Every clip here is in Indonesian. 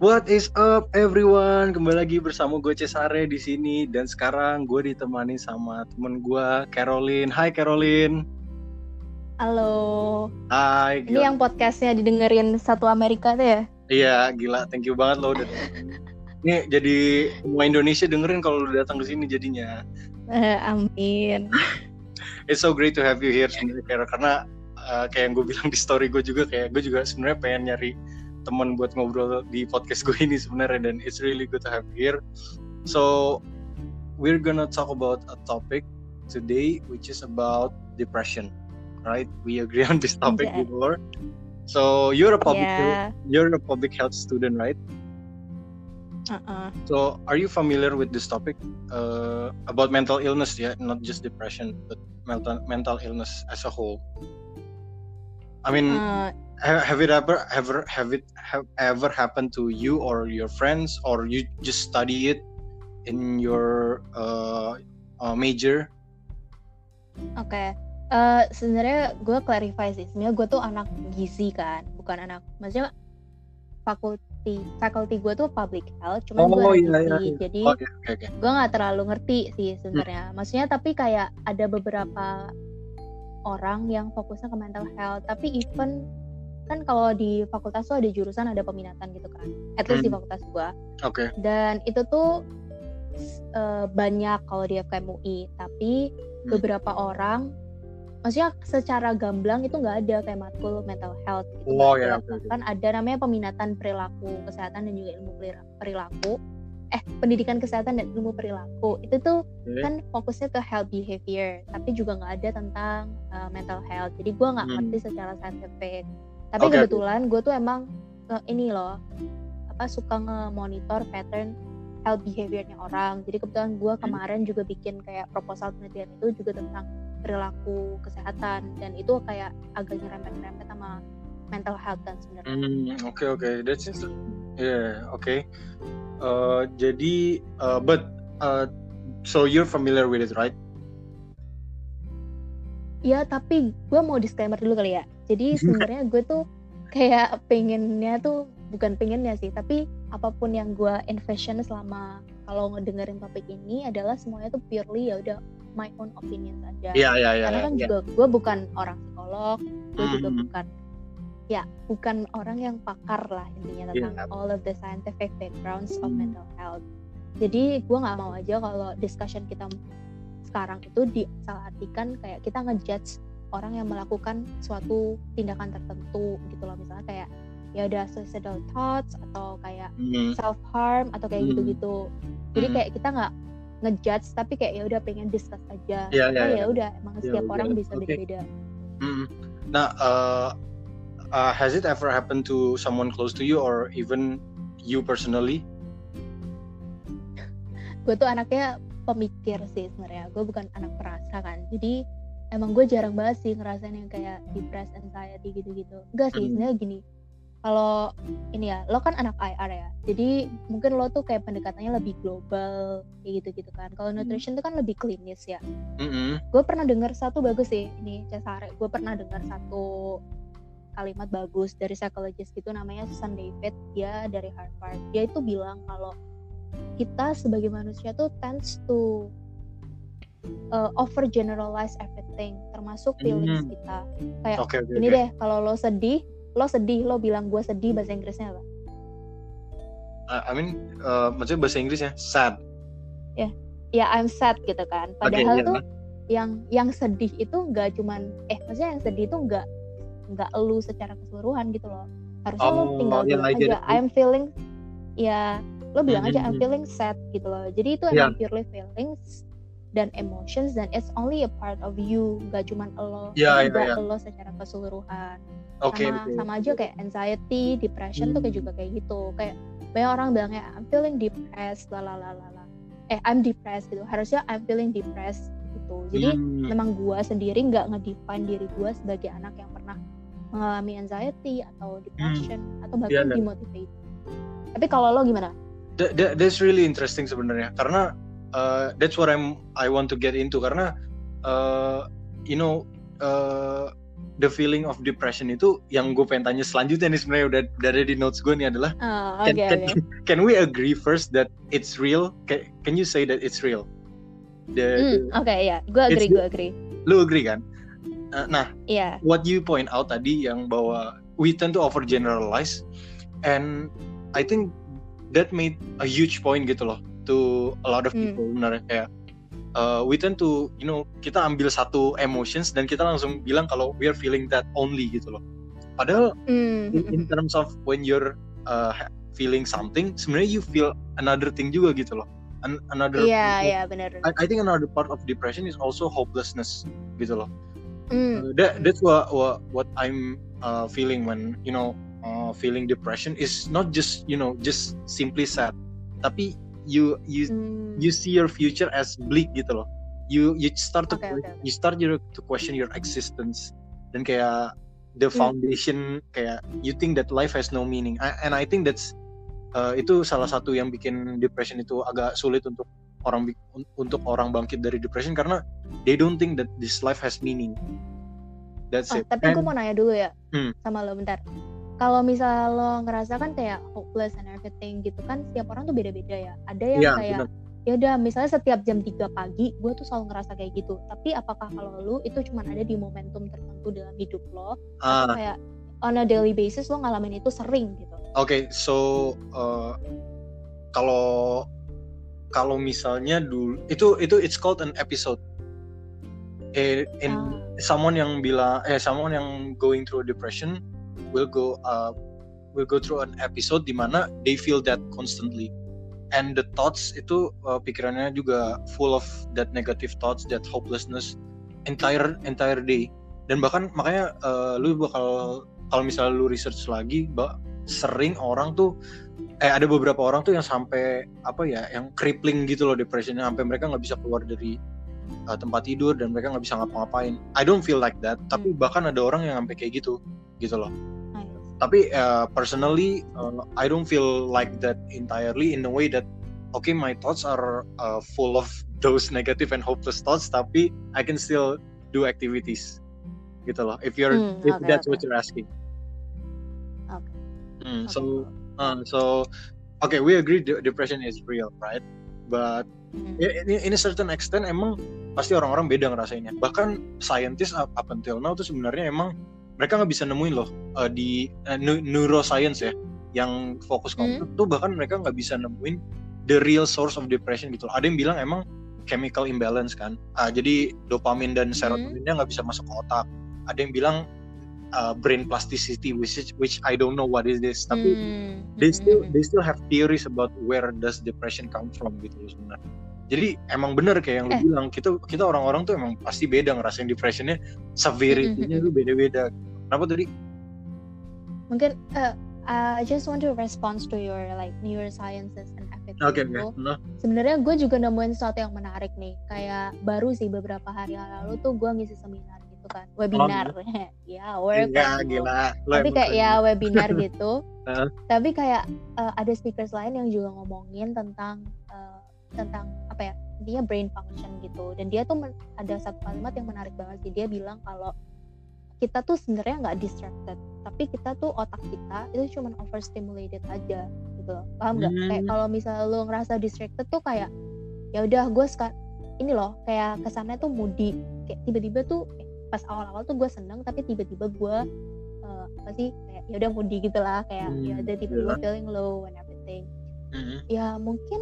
What is up everyone? Kembali lagi bersama gue Cesare di sini dan sekarang gue ditemani sama temen gue Caroline. Hai Caroline. Halo. Hai. Ini yang podcastnya didengerin satu Amerika tuh ya? Iya, gila. Thank you banget lo udah. Ini jadi semua Indonesia dengerin kalau lu datang ke sini jadinya. Uh, amin. It's so great to have you here sebenarnya karena uh, kayak yang gue bilang di story gue juga kayak gue juga sebenarnya pengen nyari teman buat ngobrol di podcast gue ini sebenarnya dan it's really good to have here. So we're gonna talk about a topic today which is about depression, right? We agree on this topic yeah. before. So you're a public yeah. health, you're a public health student, right? Uh-uh. So, are you familiar with this topic uh, about mental illness? Yeah, not just depression, but mental mental illness as a whole. I mean, uh, have, have it ever ever have it have ever happened to you or your friends, or you just study it in your uh, uh, major? Oke, okay. uh, sebenarnya gue clarify sih. Sebenarnya gue tuh anak gizi kan, bukan anak. Maksudnya fakulti fakulti gue tuh public health, cuman oh, gue iya, iya, iya. jadi oh, okay, okay. gue nggak terlalu ngerti sih sebenarnya. Hmm. Maksudnya tapi kayak ada beberapa orang yang fokusnya ke mental health, tapi even kan kalau di fakultas tuh ada jurusan ada peminatan gitu kan at least hmm. di fakultas gua oke okay. dan itu tuh uh, banyak kalau di FKM UI tapi hmm. beberapa orang maksudnya secara gamblang itu nggak ada kayak matkul mental health gitu oh, ya, okay. kan ada namanya peminatan perilaku kesehatan dan juga ilmu perilaku eh pendidikan kesehatan dan ilmu perilaku itu tuh okay. kan fokusnya ke health behavior tapi juga nggak ada tentang uh, mental health jadi gue nggak hmm. ngerti secara scientific tapi okay. kebetulan gue tuh emang uh, ini loh apa suka nge-monitor pattern health behaviornya orang jadi kebetulan gue hmm. kemarin juga bikin kayak proposal penelitian itu juga tentang perilaku kesehatan dan itu kayak agak nyerempet-nyerempet sama mental health kan sebenarnya. Oke hmm, oke, okay, okay. that's yeah oke. Okay. Uh, jadi uh, but uh, so you're familiar with it right? Ya tapi gue mau disclaimer dulu kali ya jadi sebenarnya gue tuh kayak pengennya tuh bukan pengennya sih tapi apa pun yang gue envision selama kalau ngedengerin topik ini adalah semuanya tuh purely ya udah my own opinion saja yeah, yeah, yeah, karena kan yeah. juga gue bukan orang psikolog gue mm. juga hmm. bukan ya bukan orang yang pakar lah intinya tentang yeah. all of the scientific backgrounds of mental health jadi gue nggak mau aja kalau discussion kita sekarang itu disalahartikan kayak kita ngejudge orang yang melakukan suatu tindakan tertentu gitu loh misalnya kayak ya udah suicidal thoughts atau kayak mm. self harm atau kayak gitu gitu-gitu jadi mm. kayak kita nggak ngejudge tapi kayak ya udah pengen discuss aja yeah, yeah, oh, ya udah emang yeah, setiap yeah, orang bisa okay. beda-beda mm. nah uh, uh, has it ever happened to someone close to you or even you personally gue tuh anaknya pemikir sih sebenarnya. Gue bukan anak perasa kan. Jadi emang gue jarang banget sih ngerasain yang kayak depressed anxiety gitu-gitu. Enggak sih hmm. sebenarnya gini. Kalau ini ya lo kan anak IR ya. Jadi mungkin lo tuh kayak pendekatannya lebih global kayak gitu-gitu kan. Kalau hmm. nutrition tuh kan lebih klinis ya. Mm-hmm. gue pernah dengar satu bagus sih ini Cesare. Gue pernah dengar satu kalimat bagus dari psikologis gitu namanya Susan David. Dia dari Harvard. Dia itu bilang kalau kita sebagai manusia tuh tends to uh, over generalize everything termasuk feelings hmm. kita kayak okay, okay, ini okay. deh kalau lo sedih lo sedih lo bilang gue sedih bahasa Inggrisnya apa? Uh, I mean uh, maksudnya bahasa Inggrisnya sad. Ya, yeah. ya yeah, I'm sad gitu kan. Padahal okay, tuh yang yang sedih itu nggak cuman eh maksudnya yang sedih itu nggak nggak elu secara keseluruhan gitu loh. Harusnya oh, lo tinggal bilang aja I'm feeling ya lo bilang aja I'm hmm. feeling sad gitu loh. Jadi itu emang yeah. purely feelings dan emotions dan it's only a part of you gak cuma lo yeah, yeah, yeah. lo secara keseluruhan okay, sama okay. sama aja kayak anxiety depression hmm. tuh kayak juga kayak gitu kayak banyak orang bilangnya I'm feeling depressed lalalala eh I'm depressed gitu harusnya I'm feeling depressed gitu jadi hmm. memang gua sendiri nggak ngedefine diri gua sebagai anak yang pernah mengalami anxiety atau depression hmm. atau bahkan yeah, demotivate tapi kalau lo gimana? That, that, that's really interesting sebenarnya karena uh, that's what I'm I want to get into karena uh, you know uh, the feeling of depression itu yang gue pengen tanya selanjutnya nih sebenarnya udah, ada di notes gue nih adalah Oh, can, oke can, oke. can we agree first that it's real? Can, can you say that it's real? The, the- oke ya, gue agree, gue agree. lu agree kan? Uh, nah, Iya. what you point out tadi yang bahwa we tend to overgeneralize and I think that made a huge point gitu loh to a lot of Hmm. people benar kayak uh, we tend to you know kita ambil satu emotions dan kita langsung bilang kalau we are feeling that only gitu loh. Padahal Hmm, in, in terms of when you're uh, feeling something sebenarnya you feel another thing juga gitu loh. An- another Iya part of- iya benar. I, I think another part of depression is also hopelessness gitu loh. Hmm, Uh, that that's what what, what I'm uh, feeling when you know uh, feeling depression is not just you know just simply sad tapi you you hmm. you see your future as bleak gitu loh you you start to oke, oke. you start your, to question your existence dan kayak the Hmm. foundation kayak you think that life has no meaning I, and I think that's uh, itu salah satu yang bikin depression itu agak sulit untuk orang untuk orang bangkit dari depression karena they don't think that this life has meaning that's Oh, it tapi gue And- mau nanya dulu ya Hmm. sama lo bentar. Kalau misal lo ngerasa kan kayak hopeless and everything gitu kan setiap orang tuh beda-beda ya. Ada yang Iya, kayak ya udah misalnya setiap jam 3 pagi gue tuh selalu ngerasa kayak gitu. Tapi apakah kalau lu itu cuma ada di momentum tertentu dalam hidup lo atau kayak on a daily basis lo ngalamin itu sering gitu. Oke, so uh, kalau kalau misalnya dulu itu itu it's called an episode. Eh, in Ah. someone yang bilang eh someone yang going through depression will go uh, will go through an episode di mana they feel that constantly. And the thoughts itu uh, pikirannya juga full of that negative thoughts that hopelessness entire entire day. Dan bahkan makanya uh, lu bakal kalau misalnya lu research lagi bah, sering orang tuh eh ada beberapa orang tuh yang sampai apa ya yang crippling gitu loh depressionnya. Sampai mereka nggak bisa keluar dari uh, tempat tidur dan mereka nggak bisa ngapa-ngapain. I don't feel like that. Tapi bahkan ada orang yang sampai kayak gitu gitu loh Nice. tapi uh, personally uh, I don't feel like that entirely in a way that okay my thoughts are uh, full of those negative and hopeless thoughts tapi I can still do activities gitu loh if you're Hmm, if oke, that's oke. what you're asking Oke. Hmm, Oke. so uh, so okay we agree de- depression is real right but Hmm. in, in a certain extent emang pasti orang-orang beda ngerasainnya bahkan scientist up, up until now tuh sebenarnya emang mereka nggak bisa nemuin loh uh, di uh, neu- neuroscience ya yang fokus Hmm. komputer tuh bahkan mereka nggak bisa nemuin the real source of depression gitu ada yang bilang emang chemical imbalance kan Ah, jadi dopamin dan serotoninnya nggak bisa masuk ke otak ada yang bilang uh, brain plasticity which is, which I don't know what is this tapi Hmm, they hmm, still hmm. they still have theories about where does depression come from gitu sebenarnya. Jadi emang bener kayak yang lu Eh. bilang kita kita orang-orang tuh emang pasti beda ngerasain depressionnya severity-nya Mm-mm, tuh beda-beda. Kenapa tadi? mungkin uh, I just want to respond to your like neurosciences and everything Oke itu. oke. Nah, Sebenarnya gue juga nemuin sesuatu yang menarik nih. Kayak baru sih beberapa hari lalu tuh gue ngisi seminar gitu kan, webinar. ya, work. enggak Oh, gila. Lo Tapi kayak ya webinar gitu. Tapi kayak uh, ada speakers lain yang juga ngomongin tentang uh, tentang apa ya? Dia brain function gitu. Dan dia tuh men- ada satu kalimat yang menarik banget sih. Dia bilang kalau kita tuh sebenarnya nggak distracted, tapi kita tuh otak kita itu cuman overstimulated aja gitu loh. Paham nggak? Hmm. Kayak kalau misalnya lo ngerasa distracted tuh kayak ya udah gue sekarang ini loh kayak kesannya tuh moody kayak tiba-tiba tuh eh, pas awal-awal tuh gue seneng tapi tiba-tiba gue eh, apa sih kayak ya udah moody gitu lah kayak Hmm, ya udah tiba-tiba feeling low and everything Mhm. ya mungkin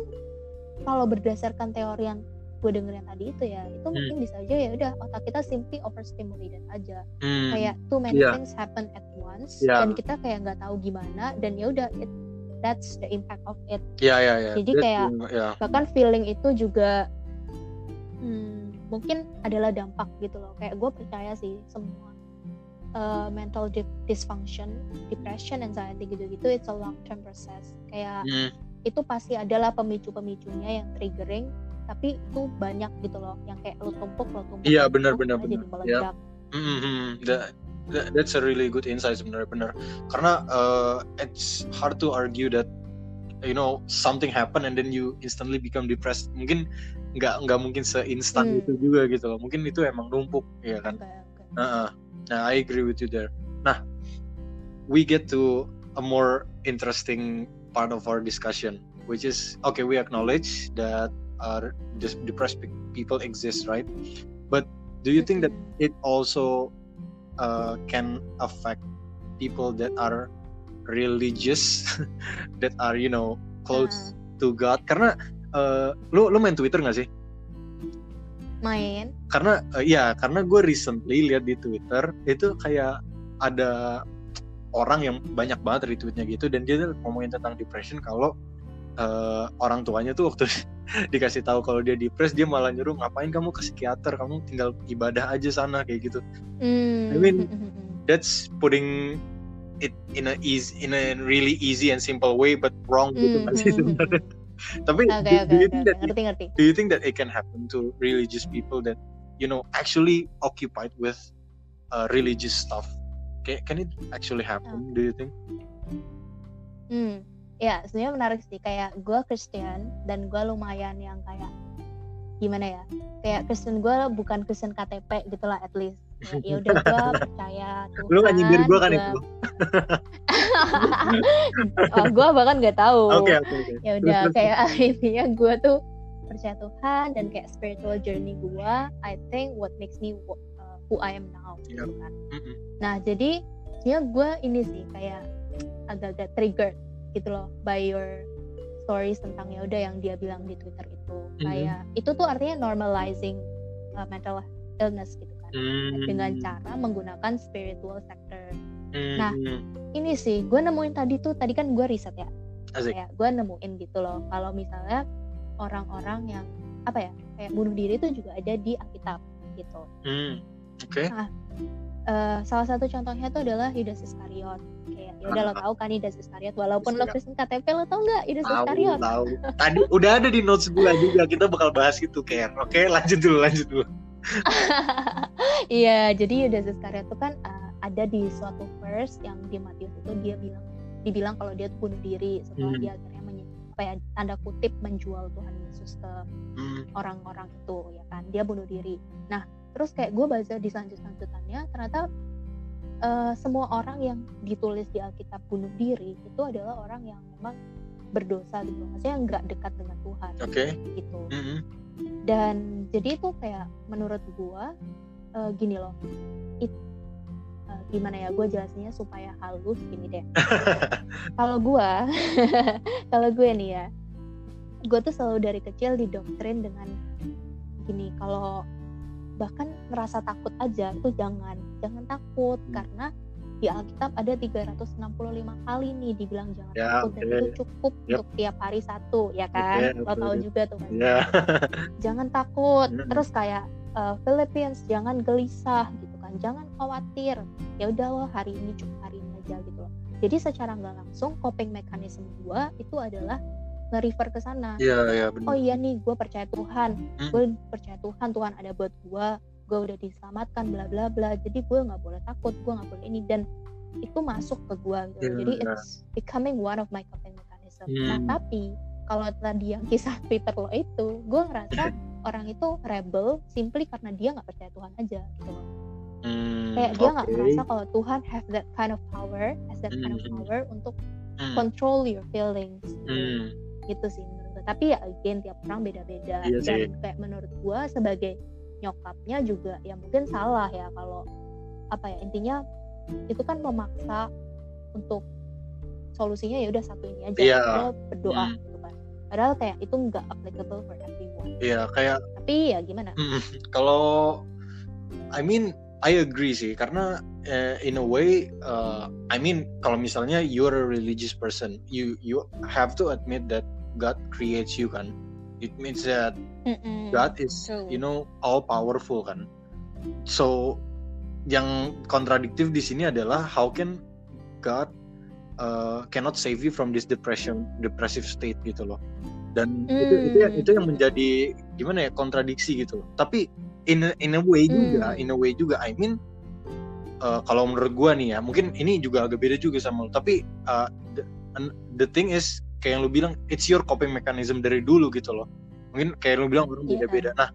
kalau berdasarkan teori yang gue dengerin tadi itu ya itu mungkin bisa aja ya udah otak kita simply overstimulated aja Hmm. kayak too many Iya. things happen at once Iya. dan kita kayak nggak tahu gimana dan ya udah it that's the impact of it Ya ya ya. Jadi kayak- ya. bahkan feeling itu juga hmm, mungkin adalah dampak gitu loh kayak gue percaya sih semua uh, mental dysfunction depression anxiety gitu-gitu it's a long term process kayak Hmm. Itu pasti adalah pemicu-pemicunya yang triggering tapi itu banyak gitu loh yang kayak lo tumpuk lo tumpuk Iya, benar, benar, benar. Mhm. That- that- that's a really good insight sebenarnya benar. Karena uh, it's hard to argue that you know something happen and then you instantly become depressed. Mungkin nggak nggak mungkin seinstan Hmm. itu juga gitu loh. Mungkin itu emang numpuk ya kan. Enggak, enggak. Heeh. Nah, I agree with you there. Nah, we get to a more interesting part of our discussion, which is okay. We acknowledge that uh, depressed people exist, right? But do you think that it also uh, can affect people that are religious, that are you know close uh. to God? Karena uh, lu lu main Twitter gak sih? main karena uh, ya karena gue recently lihat di Twitter itu kayak ada orang yang banyak banget retweetnya gitu dan dia ngomongin tentang depression kalau uh, orang tuanya tuh waktu dikasih tahu kalau dia depres dia malah nyuruh ngapain kamu ke psikiater? Kamu tinggal ibadah aja sana kayak gitu. Mm. I mean that's putting it in a easy in a really easy and simple way but wrong gitu kan sih sebenarnya. Tapi okay, do, do you think that ngerti, ngerti. do you think that it can happen to religious people that you know actually occupied with uh, religious stuff can, can it actually happen? Do you think? Hmm ya sebenarnya menarik sih. Kayak gue Christian dan gue lumayan yang kayak gimana ya kayak Kristen gue bukan Kristen KTP gitulah at least. Ya udah gue percaya Tuhan lu gak nyindir gue kan itu? Oh, gue bahkan nggak tahu. Okay, okay, okay. ya udah kayak intinya gue tuh percaya Tuhan dan kayak spiritual journey gue I think what makes me who I am now gitu kan nah jadi sebenarnya gue ini sih kayak agak-agak triggered gitu loh by your stories tentang ya udah yang dia bilang di Twitter itu mm-hmm. kayak itu tuh artinya normalizing uh, mental illness gitu hmm. dengan cara menggunakan spiritual sector. Hmm. Nah, ini sih gue nemuin tadi tuh tadi kan gue riset ya, Asik. kayak gue nemuin gitu loh kalau misalnya orang-orang yang apa ya kayak bunuh diri itu juga ada di Alkitab gitu. Hmm. Oke. Okay. Nah, uh, salah satu contohnya tuh adalah Yudas Iskariot. Kayak ya udah lo tau kan Yudas Iskariot walaupun lo Kristen KTP lo tau nggak Yudas Iskariot? Tahu. Tadi udah ada di notes gue juga kita bakal bahas itu kayak. Oke, lanjut dulu, lanjut dulu. Iya, jadi Yudas Iskariot itu kan uh, ada di suatu verse yang di Matius itu dia bilang dibilang kalau dia bunuh diri setelah hmm. dia akhirnya menye, apa ya tanda kutip menjual Tuhan Yesus ke hmm. orang-orang hmm. itu ya kan dia bunuh diri. Nah terus kayak gue baca di selanjut-selanjutannya ternyata uh, semua orang yang ditulis di Alkitab bunuh diri itu adalah orang yang memang berdosa gitu. Maksudnya nggak dekat dengan Tuhan. Okay. gitu. Mm -hmm. dan jadi itu kayak menurut gua uh, gini loh. It, uh, gimana ya gue jelasinnya supaya halus gini deh. Kalau gue kalau gue nih ya gue tuh selalu dari kecil didoktrin dengan gini kalau bahkan merasa takut aja itu jangan jangan takut hmm. karena di Alkitab ada 365 kali nih dibilang jangan ya, takut okay. dan itu cukup yep. untuk tiap hari satu ya kan okay, lo tahu juga tuh kan yeah. jangan takut hmm. terus kayak uh, Philippines jangan gelisah gitu kan jangan khawatir ya udah lo hari ini cukup hari ini aja gitu loh jadi secara nggak langsung coping mechanism gue itu adalah nge-refer ke sana. Iya, iya benar. Oh iya nih, gue percaya Tuhan. Hmm. Gue percaya Tuhan, Tuhan ada buat gue. Gue udah diselamatkan, bla bla bla. Jadi gue nggak boleh takut, gue nggak boleh ini dan itu masuk ke gue. Gitu. Yeah, Jadi yeah. it's becoming one of my coping mechanism. Hmm. Nah tapi kalau tadi yang kisah Twitter lo itu, gue ngerasa orang itu rebel simply karena dia nggak percaya Tuhan aja gitu. Hmm, kayak dia nggak okay. merasa kalau Tuhan have that kind of power, has that kind of hmm. power untuk hmm. control your feelings. Gitu. Hmm gitu sih menurut gue tapi ya again tiap orang beda-beda. Iya dan kayak menurut gue sebagai nyokapnya juga ya mungkin salah ya kalau apa ya intinya itu kan memaksa untuk solusinya ya udah satu ini aja. Yeah. lo berdoa hmm. gitu kan. Padahal kayak itu nggak applicable for everyone. Iya yeah, kayak tapi ya gimana? Mm, kalau I mean I agree sih. Karena uh, in a way uh, I mean kalau misalnya you're a religious person you you have to admit that God creates you kan it means that Mm-mm. God is True. you know all powerful kan so yang kontradiktif di sini adalah how can God uh, cannot save you from this depression depressive state gitu loh dan mm. itu itu yang, itu yang menjadi gimana ya kontradiksi gitu loh tapi in a, in a way juga mm. in a way juga I mean uh, kalau menurut gua nih ya mungkin ini juga agak beda juga sama lo tapi uh, the, the thing is kayak yang lu bilang it's your coping mechanism dari dulu gitu loh. Mungkin kayak lu bilang orang iya. beda-beda. Nah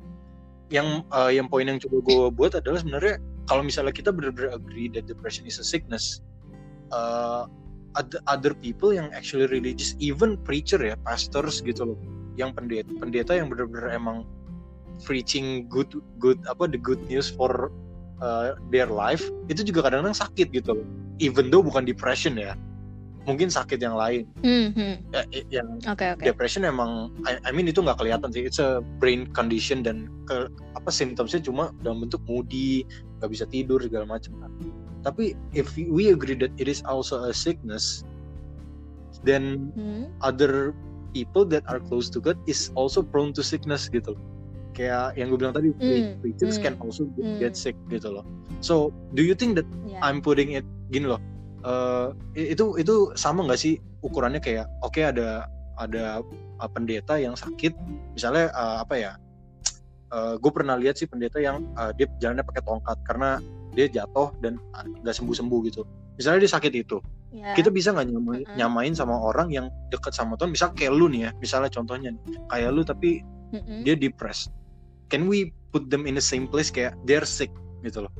yang uh, yang poin yang coba gue buat adalah sebenarnya kalau misalnya kita benar-benar agree that depression is a sickness uh, other, other people yang actually religious even preacher ya pastors gitu loh yang pendeta pendeta yang benar-benar emang preaching good good apa the good news for uh, their life itu juga kadang-kadang sakit gitu loh. Even though bukan depression ya mungkin sakit yang lain mm-hmm. ya, yang okay, okay. depression emang I, I mean itu nggak kelihatan sih it's a brain condition dan ke, apa symptomsnya cuma dalam bentuk moody nggak bisa tidur segala macam kan tapi if we agree that it is also a sickness then hmm. other people that are close to God is also prone to sickness gitu kayak yang gue bilang tadi mm. preachers mm. can also mm. get sick gitu loh so do you think that yeah. I'm putting it gini loh uh, itu itu sama nggak sih ukurannya kayak oke okay, ada ada uh, pendeta yang sakit misalnya uh, apa ya uh, gue pernah lihat sih pendeta yang uh, dia jalannya pakai tongkat karena dia jatuh dan nggak sembuh sembuh gitu misalnya dia sakit itu yeah. kita bisa nggak nyamain, -huh. nyamain sama orang yang deket sama Tuhan misal kayak lu nih ya misalnya contohnya kayak lu tapi -huh. dia depressed can we put them in the same place kayak they're sick gitu loh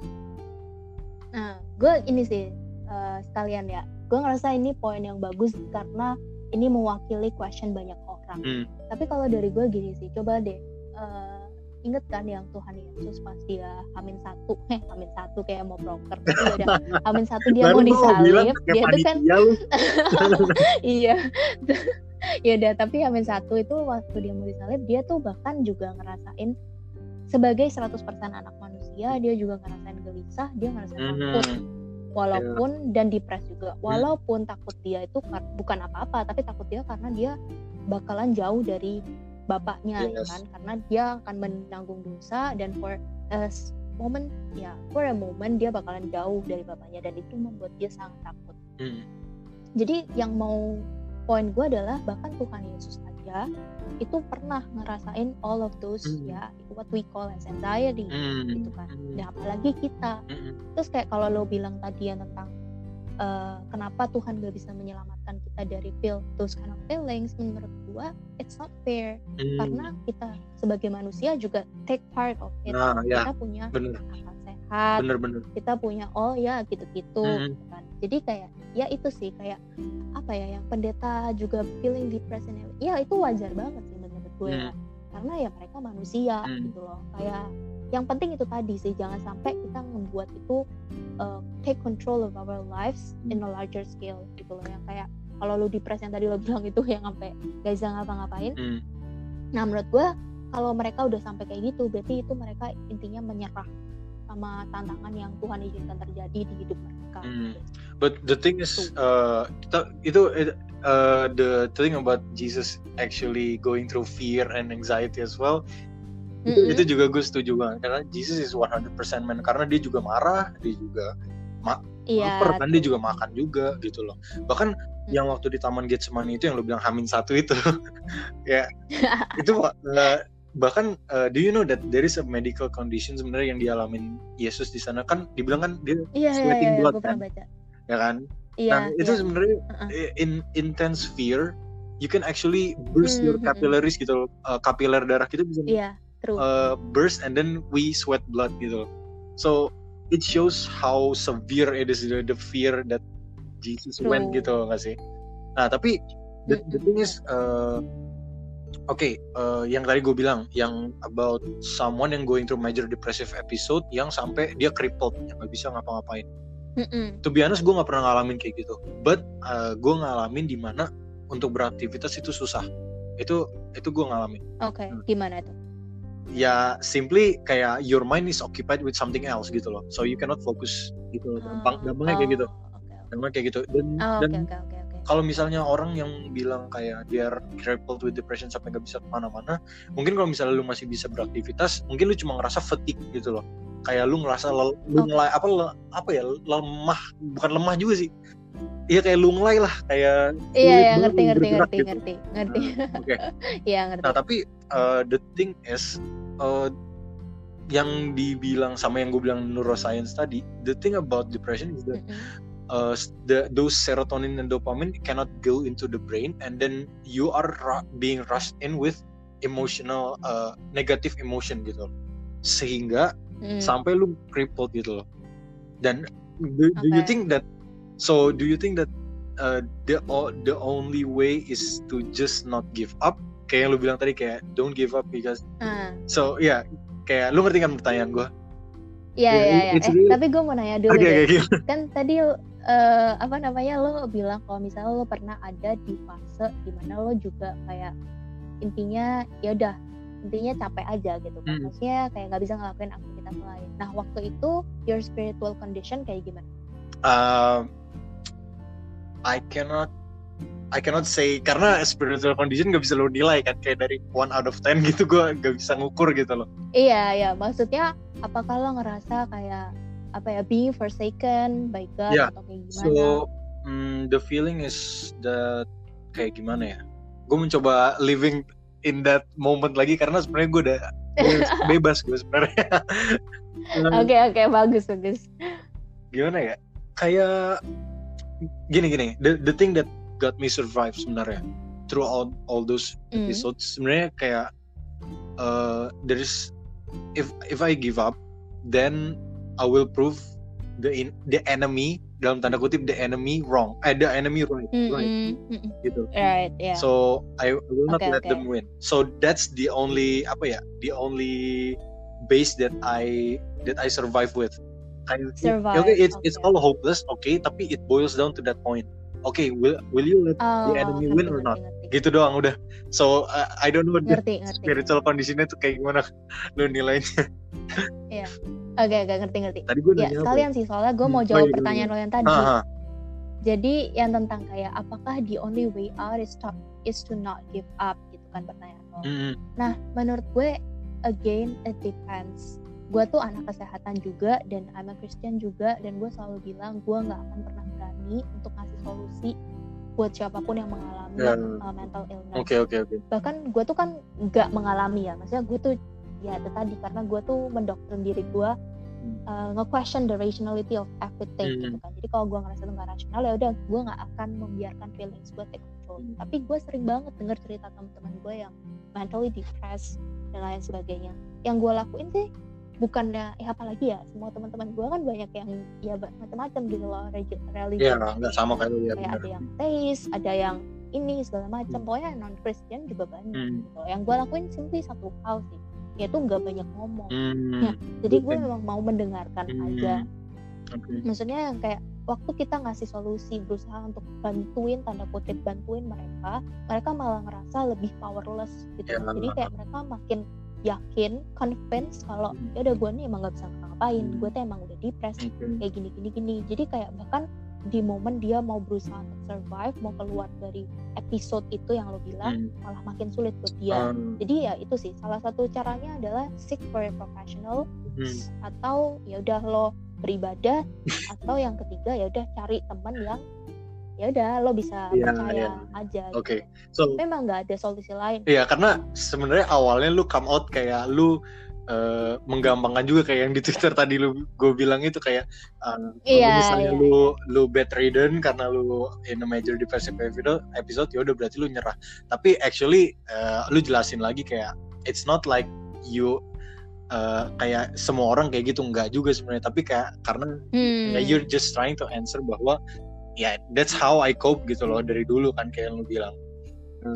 nah gue ini sih uh, sekalian ya. Gue ngerasa ini poin yang bagus karena ini mewakili question banyak orang. Hmm. tapi kalau dari gue gini sih coba deh uh, inget kan yang Tuhan Yesus pas dia amin satu. Eh amin satu kayak mau broker. Tapi udah amin satu dia mau disalib dia tuh kan iya. Ya udah tapi amin satu itu waktu dia mau disalib dia tuh bahkan juga ngerasain sebagai 100% anak manusia dia juga ngerasain gelisah dia ngerasain mm -hmm. Walaupun yeah. dan depres juga walaupun mm. takut dia itu bukan apa-apa tapi takut dia karena dia bakalan jauh dari bapaknya ya yes. kan karena dia akan menanggung dosa dan for a moment ya for a moment dia bakalan jauh dari bapaknya dan itu membuat dia sangat takut hmm. jadi yang mau poin gue adalah bahkan Tuhan Yesus aja itu pernah ngerasain all of those hmm. ya what we call as anxiety hmm. gitu kan hmm. dan apalagi kita hmm. terus kayak kalau lo bilang tadi yang tentang uh, kenapa Tuhan gak bisa menyelamatkan kita dari feel those kind of feelings menurut gua it's not fair hmm. karena kita sebagai manusia juga take part of it nah, ya. kita punya bener. akal sehat bener, bener. kita punya oh ya gitu-gitu hmm. Gitu kan jadi kayak ya itu sih kayak apa ya yang pendeta juga feeling depressed ya itu wajar banget sih menurut gue hmm. karena ya mereka manusia hmm. gitu loh kayak yang penting itu tadi sih jangan sampai kita membuat itu uh, take control of our lives in a larger scale gitu loh yang kayak kalau lu depres yang tadi lo bilang itu yang sampai gak bisa ngapa-ngapain mm. nah menurut gue kalau mereka udah sampai kayak gitu berarti itu mereka intinya menyerah sama tantangan yang Tuhan izinkan terjadi di hidup mereka. Mm. But the thing is, uh, itu uh, the thing about Jesus actually going through fear and anxiety as well itu, mm-hmm. itu juga gue setuju banget karena Jesus is 100% man karena dia juga marah dia juga ma iya, lapar kan dia juga makan juga gitu loh bahkan mm. yang waktu di taman Getsemani itu yang lo bilang Hamin satu itu ya itu uh, bahkan uh, do you know that there is a medical condition sebenarnya yang dialamin Yesus di sana kan dibilang kan dia yeah, iya, sweating yeah, blood kan baca. ya kan yeah, nah itu yeah. sebenarnya uh-uh. in intense fear you can actually burst mm -hmm. your capillaries gitu uh, kapiler darah kita bisa yeah True. Uh, burst and then we sweat blood gitu. So it shows how severe it is the, the fear that Jesus True. went gitu nggak sih? Nah tapi the, the thing is, uh, oke, okay, uh, yang tadi gue bilang, yang about someone yang going through major depressive episode, yang sampai dia crippled, yang nggak bisa ngapa-ngapain. Mm-mm. To be honest, gue nggak pernah ngalamin kayak gitu. But uh, gue ngalamin di mana untuk beraktivitas itu susah. Itu itu gue ngalamin. Oke, okay. hmm. gimana tuh? ya simply kayak your mind is occupied with something else gitu loh so you cannot focus gitu gampang oh, gampangnya oh, kayak gitu okay. gampang kayak gitu dan oh, dan okay, okay, okay, kalau misalnya orang yang bilang kayak dia crippled with depression sampai nggak bisa ke mana-mana mungkin kalau misalnya lu masih bisa beraktivitas mungkin lu cuma ngerasa fatigue gitu loh kayak lu ngerasa lu okay. apa apa ya lemah bukan lemah juga sih Iya kayak lunglai lah kayak iya iya ngerti ngerti ngerti gitu. ngerti ngerti nah, okay. iya ngerti nah tapi uh, the thing is uh, yang dibilang sama yang gue bilang neuroscience tadi the thing about depression is that uh, the those serotonin and dopamine cannot go into the brain and then you are ru- being rushed in with emotional uh, negative emotion gitu sehingga Hmm. sampai lu crippled gitu loh dan do, do you think that so do you think that uh, the the only way is to just not give up kayak yang lu bilang tadi kayak don't give up because Ah. so ya kayak lu ngerti kan pertanyaan gue Iya Yeah, iya iya. Eh really- tapi gue mau nanya dulu deh. oke gitu Kan tadi eh, apa namanya lo bilang kalau misalnya lo pernah ada di fase di mana lo juga kayak intinya ya udah intinya capek aja gitu kan. Hmm. Maksudnya kayak nggak bisa ngelakuin aktivitas lain. Nah waktu itu your spiritual condition kayak gimana? Um, I cannot I cannot say karena spiritual condition gak bisa lo nilai kan kayak dari one out of 10 gitu gue gak bisa ngukur gitu loh Iya ya maksudnya apakah lo ngerasa kayak apa ya being forsaken by God Yeah. atau kayak gimana? so mm, the feeling is that kayak gimana ya gue mencoba living in that moment lagi karena sebenarnya gue udah bebas, gue sebenarnya Um, Oke oke bagus bagus. gimana ya kayak gini gini the the thing that got me survive sebenarnya through all those Hmm. episodes sebenarnya kayak uh, there is if if I give up then I will prove the in, the enemy dalam tanda kutip the enemy wrong eh the enemy right Mm, right mm, mm, mm. gitu Right yeah. so I, I will not Okay, let okay. them win so that's the only apa ya the only base that I that I survive with Kayak- Survive, okay it's it's okay. all hopeless okay tapi it boils down to that point okay will will you let Oh, enemy ngerti, win or ngerti, not? ngerti. gitu doang udah so uh, I don't know the Ngerti, ngerti. spiritual conditionnya tuh kayak gimana lu nilainya Oke, oke, ngerti, ngerti. tadi gue Ya, apa sekalian sih, soalnya gue Hmm, mau oh jawab iya, pertanyaan lo yang tadi. Ah, ah. Jadi, yang tentang kayak, apakah the only way out is to, is to not give up, gitu kan pertanyaan lo. Mm-mm. Nah, menurut gue, again, it depends. Gue tuh anak kesehatan juga, dan I'm a Christian juga, dan gue selalu bilang, gue nggak akan pernah berani untuk ngasih solusi buat siapa pun yang mengalami Ya. uh, mental illness. oke oke oke bahkan gue tuh kan nggak mengalami ya maksudnya gue tuh ya itu tadi karena gue tuh mendoktrin diri gue uh, nge-question the rationality of everything Hmm. gitu kan. Jadi kalau gue ngerasa nggak rasional ya udah gue nggak akan membiarkan feelings gue take control. Hmm. tapi gue sering banget denger cerita teman-teman gue yang mentally depressed dan lain sebagainya. Yang gue lakuin sih bukannya ya apalagi ya semua teman-teman gue kan banyak yang ya macam-macam gitu loh religi ya nggak sama kayak lu ya kayak ada yang teis ada yang ini segala macam. Pokoknya non Christian juga banyak Hmm. gitu yang gue lakuin simply satu hal sih yaitu nggak banyak ngomong Hmm, Ya, jadi gue memang mau mendengarkan Hmm. aja oke. maksudnya yang kayak waktu kita ngasih solusi berusaha untuk bantuin tanda kutip bantuin mereka mereka malah ngerasa lebih powerless gitu Ya. jadi kayak mereka makin yakin convince kalau Hmm. ya udah gue nih emang gak bisa ngapain Hmm. gue tuh emang udah depres Oke. kayak gini gini gini jadi kayak bahkan di momen dia mau berusaha untuk survive mau keluar dari episode itu yang lo bilang Hmm. malah makin sulit buat dia Um, jadi ya itu sih salah satu caranya adalah seek for a professional hmm. atau ya udah lo beribadah atau yang ketiga ya udah cari teman yang ya udah lo bisa Iya, percaya iya. aja Oke. gitu. so memang nggak ada solusi lain Iya karena sebenarnya awalnya lu come out kayak lu eh, menggampangkan juga kayak yang di Twitter tadi lu gue bilang itu kayak eh, kalau Iya, misalnya iya, lu lu bedridden karena lu in a major depressive episode episode ya udah berarti lu nyerah. Tapi actually eh, lu jelasin lagi kayak it's not like you eh, kayak semua orang kayak gitu nggak juga sebenarnya tapi kayak karena hmm. ya you're just trying to answer bahwa ya that's how I cope gitu loh dari dulu kan kayak yang lu bilang.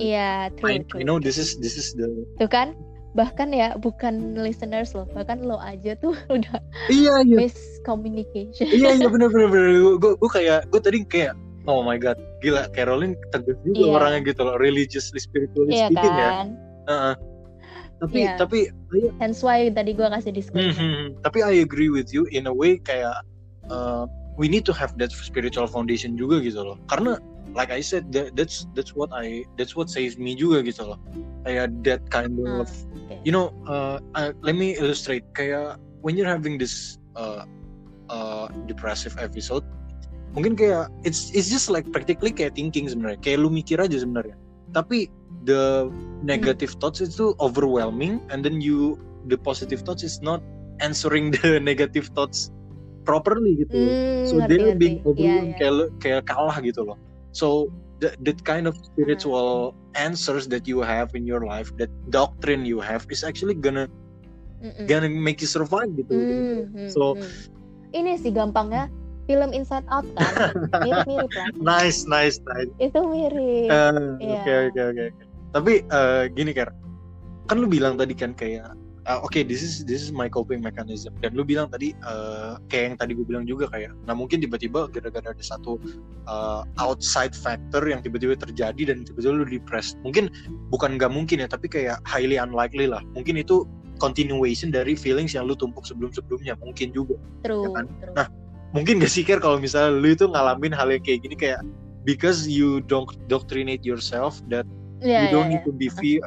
iya true, I, true. I know this is this is the tuh kan bahkan ya bukan listeners lo bahkan lo aja tuh udah iya iya miscommunication iya iya bener bener bener gue gue kayak gue tadi kayak oh my god gila Caroline tegas juga Iya. orangnya gitu loh religiously spiritually iya speaking ya kan Heeh. tapi Iya. tapi I- hence why tadi gue kasih disclaimer Mhm. tapi I agree with you in a way kayak uh, we need to have that spiritual foundation juga gitu loh karena like I said that, that's that's what I that's what saves me juga gitu loh kayak that kind Hmm, of oke. you know uh, uh, let me illustrate kayak when you're having this uh, uh, depressive episode mungkin kayak it's it's just like practically kayak thinking sebenarnya kayak lu mikir aja sebenarnya tapi the negative thoughts itu overwhelming and then you the positive thoughts is not answering the negative thoughts properly gitu. Hmm, so ngerti, they're ngerti. being Iya, overwhelmed iya. kayak lu- kayak kalah gitu loh so that, that kind of spiritual answers that you have in your life that doctrine you have is actually gonna Mm-mm. gonna make you survive gitu. Hmm, hmm, so hmm. ini sih gampangnya film Inside Out kan? Mirip-mirip lah nice nice nice. Itu mirip. Eh, Iya. oke oke oke. Tapi eh, gini Ker. Kan lu bilang tadi kan kayak ah, oke this is this is my coping mechanism. Dan lu bilang tadi eh, kayak yang tadi gue bilang juga kayak nah mungkin tiba-tiba gara-gara ada satu eh, outside factor yang tiba-tiba terjadi dan tiba-tiba lu depressed. Mungkin bukan nggak mungkin ya tapi kayak highly unlikely lah. Mungkin itu continuation dari feelings yang lu tumpuk sebelum-sebelumnya. Mungkin juga true, ya kan? true. Nah, mungkin gak sih Ker kalau misalnya lu itu ngalamin hal yang kayak gini kayak because you don't doctrinate yourself that Iya, you don't iya, need to be fear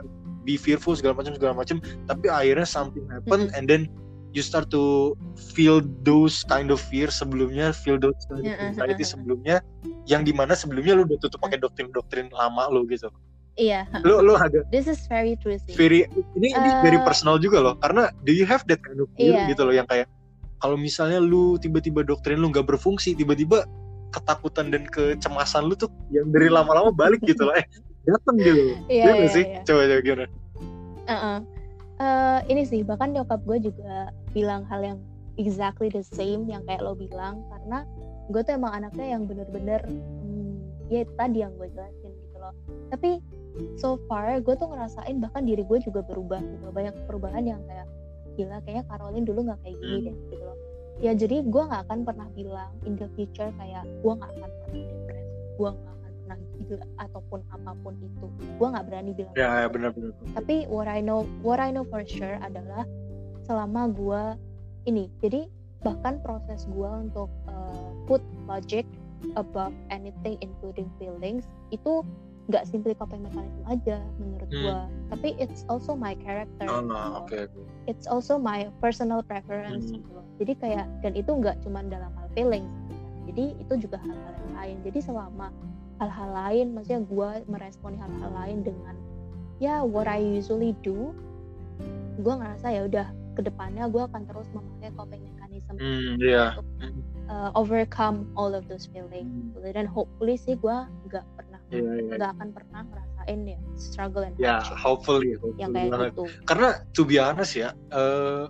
be fearful segala macam segala macam. Tapi akhirnya something happen Mm-mm. and then you start to feel those kind of fear sebelumnya feel those kind of anxiety sebelumnya yang di mana sebelumnya lu udah tutup pakai doktrin-doktrin lama lu gitu. Iya lu lu agak this is very true sih. very ini ini Eh, very personal juga loh. Karena do you have that kind of fear Iya. gitu loh yang kayak kalau misalnya lu tiba-tiba doktrin lu nggak berfungsi tiba-tiba ketakutan dan kecemasan lu tuh yang dari lama-lama balik gitu loh. Eh datang gitu iya iya, sih iya. coba coba gimana Uh-uh. Eh, ini sih bahkan nyokap gue juga bilang hal yang exactly the same yang kayak lo bilang karena gue tuh emang anaknya yang bener-bener hmm, ya tadi yang gue jelasin gitu loh tapi so far gue tuh ngerasain bahkan diri gue juga berubah gitu loh. banyak perubahan yang kayak gila kayaknya Caroline dulu nggak kayak gini Hmm. deh gitu loh ya jadi gue nggak akan pernah bilang in the future kayak gue nggak akan pernah depres gue nggak ataupun apa pun itu. Gue nggak berani bilang ya ya gitu. benar-benar tapi what I know what I know for sure adalah selama gua ini. Jadi bahkan proses gua untuk uh, put logic above anything including feelings itu nggak simply coping mechanism aja menurut Hmm. gua tapi it's also my character oh oke oke. It's also my personal preference Hmm. gitu jadi kayak dan itu nggak cuma dalam hal feelings gitu kan. jadi itu juga hal-hal yang lain. Jadi selama hal-hal lain maksudnya gua meresponi hal-hal lain dengan ya what I usually do gue ngerasa ya udah ke depannya gue akan terus memakai coping mechanism hmm iya untuk uh, overcome all of those feelings Hmm. dan hopefully sih gue nggak pernah Iya, iya. nggak akan pernah ngerasain ya struggle and ya hardship hopefully, yang hopefully kayak banget. gitu karena to be honest ya uh,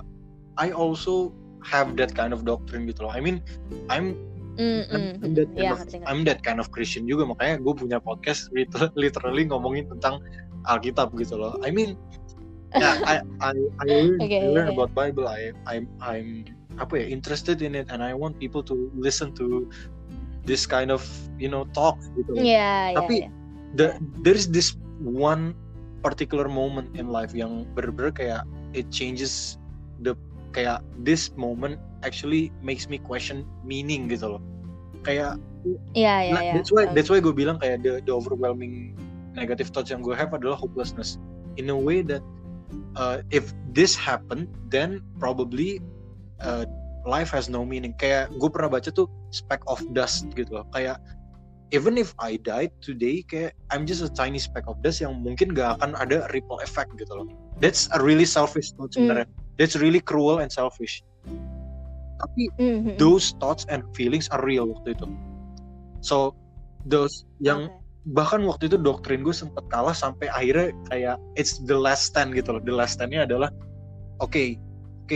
I also have that kind of doctrine gitu loh I mean I'm Mm, I'm, mm, I'm that kind Iya, of. I'm that kind of Christian juga makanya gue punya podcast liter- literally ngomongin tentang Alkitab gitu loh. I mean, yeah, I I I learn, Okay, I learn yeah, about Bible. I I'm I'm apa ya interested in it and I want people to listen to this kind of you know talk gitu. loh. Iya, iya, Tapi iya. the, there is this one particular moment in life yang bener-bener kayak it changes the kayak this moment actually makes me question meaning gitu loh. Kayak Iya, iya, Nah, iya. that's why that's why gue bilang kayak the, the overwhelming negative thoughts yang gue have adalah hopelessness. In a way that uh, if this happen then probably uh, life has no meaning. Kayak gue pernah baca tuh speck of dust gitu loh. Kayak even if I died today kayak I'm just a tiny speck of dust yang mungkin gak akan ada ripple effect gitu loh. That's a really selfish thought Hmm. sebenarnya. That's really cruel and selfish tapi Mhm. those thoughts and feelings are real waktu itu. So those yang bahkan waktu itu doktrin gue sempat kalah sampai akhirnya kayak it's the last stand gitu loh. The last standnya adalah oke, okay,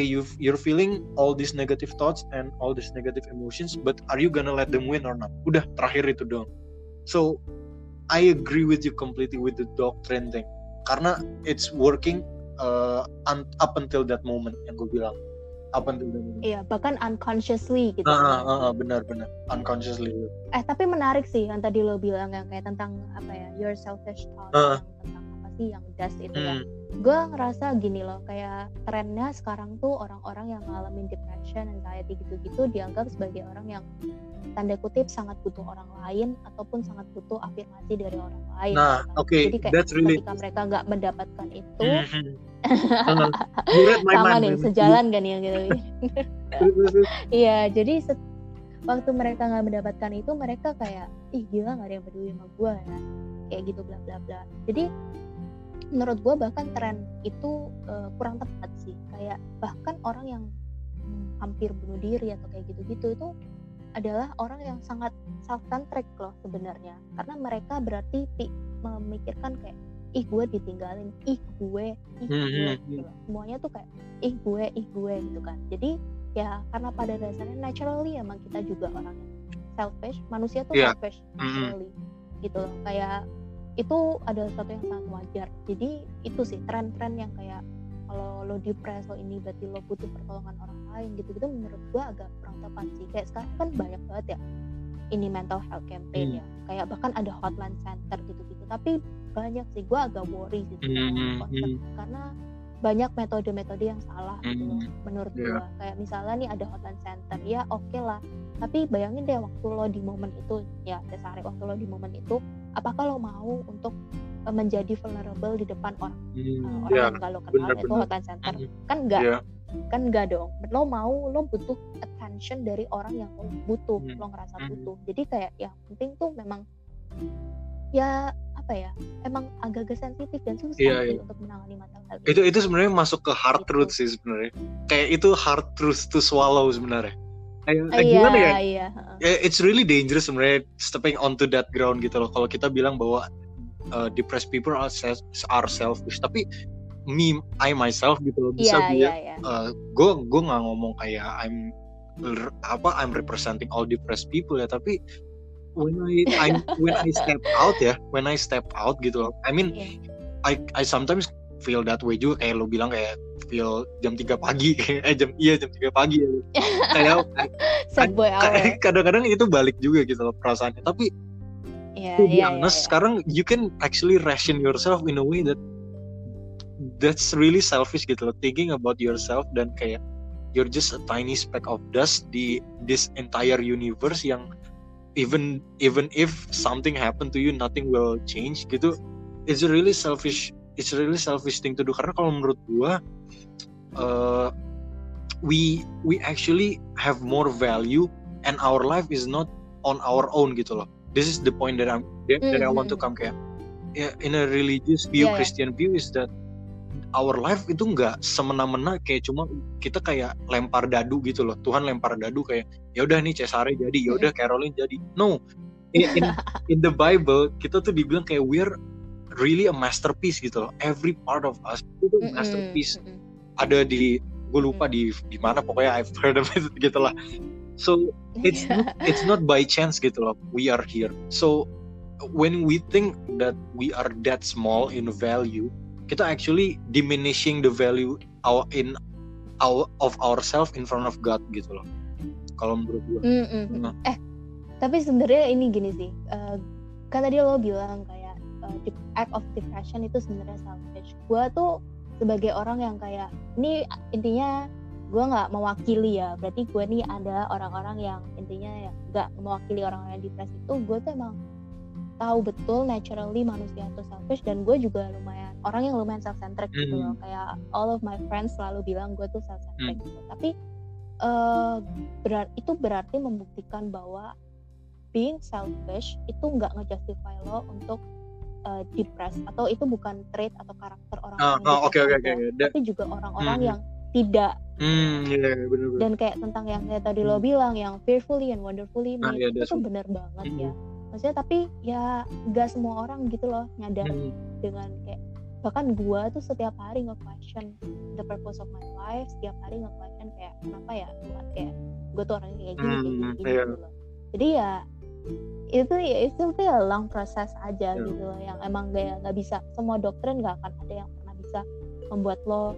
you you're feeling all these negative thoughts and all these negative emotions, but are you gonna let them win or not? Udah terakhir itu dong. So I agree with you completely with the doctrine thing karena it's working uh, up until that moment yang gue bilang up until that moment. Iya, bahkan unconsciously gitu. Ah, ah, ah, ah, benar benar unconsciously. Eh, tapi menarik sih yang tadi lo bilang yang kayak tentang apa ya, your selfish thoughts Ah. tentang apa sih yang dust itu ya. Hmm. gue ngerasa gini loh kayak trennya sekarang tuh orang-orang yang ngalamin depression, anxiety gitu-gitu dianggap sebagai orang yang tanda kutip sangat butuh orang lain ataupun sangat butuh afirmasi dari orang lain. Nah, oke, Jadi kayak that's really- ketika mereka nggak mendapatkan itu, Mhm. You sama nih sejalan kan yang gitu. Terus, terus, terus. Iya, jadi waktu mereka nggak mendapatkan itu mereka kayak ih gila nggak ada yang peduli sama gue ya, kayak gitu bla bla bla. Jadi menurut gue bahkan tren itu eh, kurang tepat sih, kayak bahkan orang yang hampir bunuh diri atau kayak gitu-gitu itu adalah orang yang sangat self centric loh sebenarnya, karena mereka berarti pi- memikirkan kayak ih gue ditinggalin ih gue ih Hmm, gue hmm, gitu loh. semuanya tuh kayak ih gue ih gue gitu kan. Jadi ya karena pada dasarnya naturally emang kita juga orang yang selfish manusia tuh Iya. selfish naturally gitu loh. Kayak itu adalah sesuatu yang sangat wajar. Jadi itu sih tren-tren yang kayak kalau lo depres lo ini berarti lo butuh pertolongan orang lain gitu gitu menurut gua agak kurang tepat sih. Kayak sekarang kan banyak banget ya ini mental health campaign Hmm. ya. Kayak bahkan ada hotline center gitu-gitu. Tapi banyak sih gua agak worry sih sebenarnya Hmm, konsep karena banyak metode-metode yang salah gitu loh Hmm, menurut iya. gua. Kayak misalnya nih ada hotline center ya oke lah. Tapi bayangin deh waktu lo di momen itu ya Cesare waktu lo di momen itu apakah lo mau untuk eh, menjadi vulnerable di depan orang eh, Hmm, orang ya, yang gak lo kenal bener, itu hotline center? Hmm, kan enggak Iya. kan enggak dong. Lo mau lo butuh attention dari orang yang lo butuh Hmm. lo ngerasa butuh. Jadi kayak yang penting tuh memang ya apa ya emang agak-agak sensitif dan susah Iya, sih iya. untuk menangani mental health itu itu sebenarnya masuk ke hard Gitu. truth sih sebenarnya. Kayak itu hard truth to swallow sebenarnya. Kayak iya gimana ya? iya heeh. Ya, it's really dangerous sebenarnya stepping onto that ground gitu loh. Kalau kita bilang bahwa uh, depressed people are, self, are selfish. Tapi me I myself gitu loh bisa iya bilang iya iya. gue gue nggak ngomong kayak I'm apa I'm representing all depressed people ya. Tapi when I, I when I step out ya when I step out gitu loh. I mean Iya. I I sometimes feel that way juga kayak lo bilang kayak feel jam 3 pagi kayak eh jam iya jam 3 pagi ya. Kayak kadang-kadang itu balik juga gitu loh perasaannya. Tapi iya to be iya honest iya. sekarang you can actually ration yourself in a way that that's really selfish gitu loh. Thinking about yourself dan kayak you're just a tiny speck of dust di this entire universe yang even even if something happen to you nothing will change gitu it's a really selfish it's a really selfish thing to do. Karena kalau menurut gua uh, we we actually have more value and our life is not on our own gitu loh. This is the point that I'm that, that I want to come kayak yeah, in a religious view yeah. Christian view is that our life itu nggak semena-mena kayak cuma kita kayak lempar dadu gitu loh. Tuhan lempar dadu kayak ya udah nih Cesare jadi ya udah Caroline jadi. No. In, in, in the Bible kita tuh dibilang kayak we're really a masterpiece gitu loh. Every part of us itu Mm-mm, masterpiece. mm-mm. ada di gue lupa di di mana pokoknya I've heard of it gitu lah. So it's not, it's not by chance gitu loh we are here. So when we think that we are that small in value kita actually diminishing the value our in our of ourselves in front of God gitu loh kalau menurut gue Mm, mm, mm. Nah. Eh, tapi sebenarnya ini gini sih. eh, kan tadi lo bilang kayak the act of depression itu sebenarnya selfish. Gua tuh sebagai orang yang kayak ini intinya gue nggak mewakili ya. Berarti gue nih ada orang-orang yang intinya ya nggak mewakili orang-orang yang depresi itu. Gue tuh emang tahu betul naturally manusia itu selfish dan gue juga lumayan orang yang lumayan self centric gitu Hmm. loh. Kayak all of my friends selalu bilang gue tuh self centric gitu. Tapi eh berar itu berarti membuktikan bahwa being selfish itu nggak ngejustify lo untuk uh, depressed atau itu bukan trait atau karakter orang oke depressed oke aja, Da- tapi juga orang-orang Hmm. yang tidak hmm iya benar-benar dan kayak tentang yang kayak tadi lo bilang yang fearfully and wonderfully Ah, made iya, itu tuh bener banget Hmm. ya maksudnya tapi ya nggak semua orang gitu loh nyadar Hmm. dengan kayak bahkan gua tuh setiap hari nge-question the purpose of my life setiap hari nge-question kayak kenapa ya Tuhan kayak gue tuh orangnya kayak gini kayak gini, Hmm, gini iya. gitu loh jadi ya itu ya itu tuh ya long proses aja Iya. gitu loh yang emang gak nggak bisa semua doktrin nggak akan ada yang pernah bisa membuat lo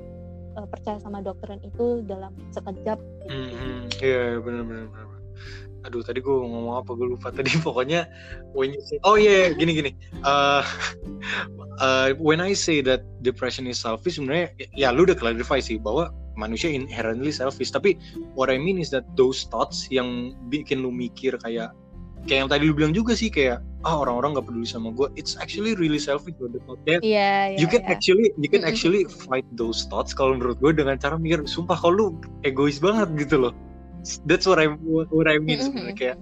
uh, percaya sama doktrin itu dalam sekejap gitu. Hmm, hmm. iya benar-benar aduh tadi gue ngomong apa? Gue lupa tadi. Pokoknya when you say oh iya yeah, gini gini. Uh, uh, when I say that depression is selfish sebenarnya ya lu udah clarify sih bahwa manusia inherently selfish. Tapi what I mean is that those thoughts yang bikin lu mikir kayak kayak yang tadi lu bilang juga sih kayak ah orang-orang nggak peduli sama gue it's actually really selfish loh the thought that Iya, iya, you can iya. actually you can actually fight those thoughts kalau menurut gue dengan cara mikir sumpah kalau lu egois banget gitu loh that's what I what, what I mean sebenarnya mm-mm. kayak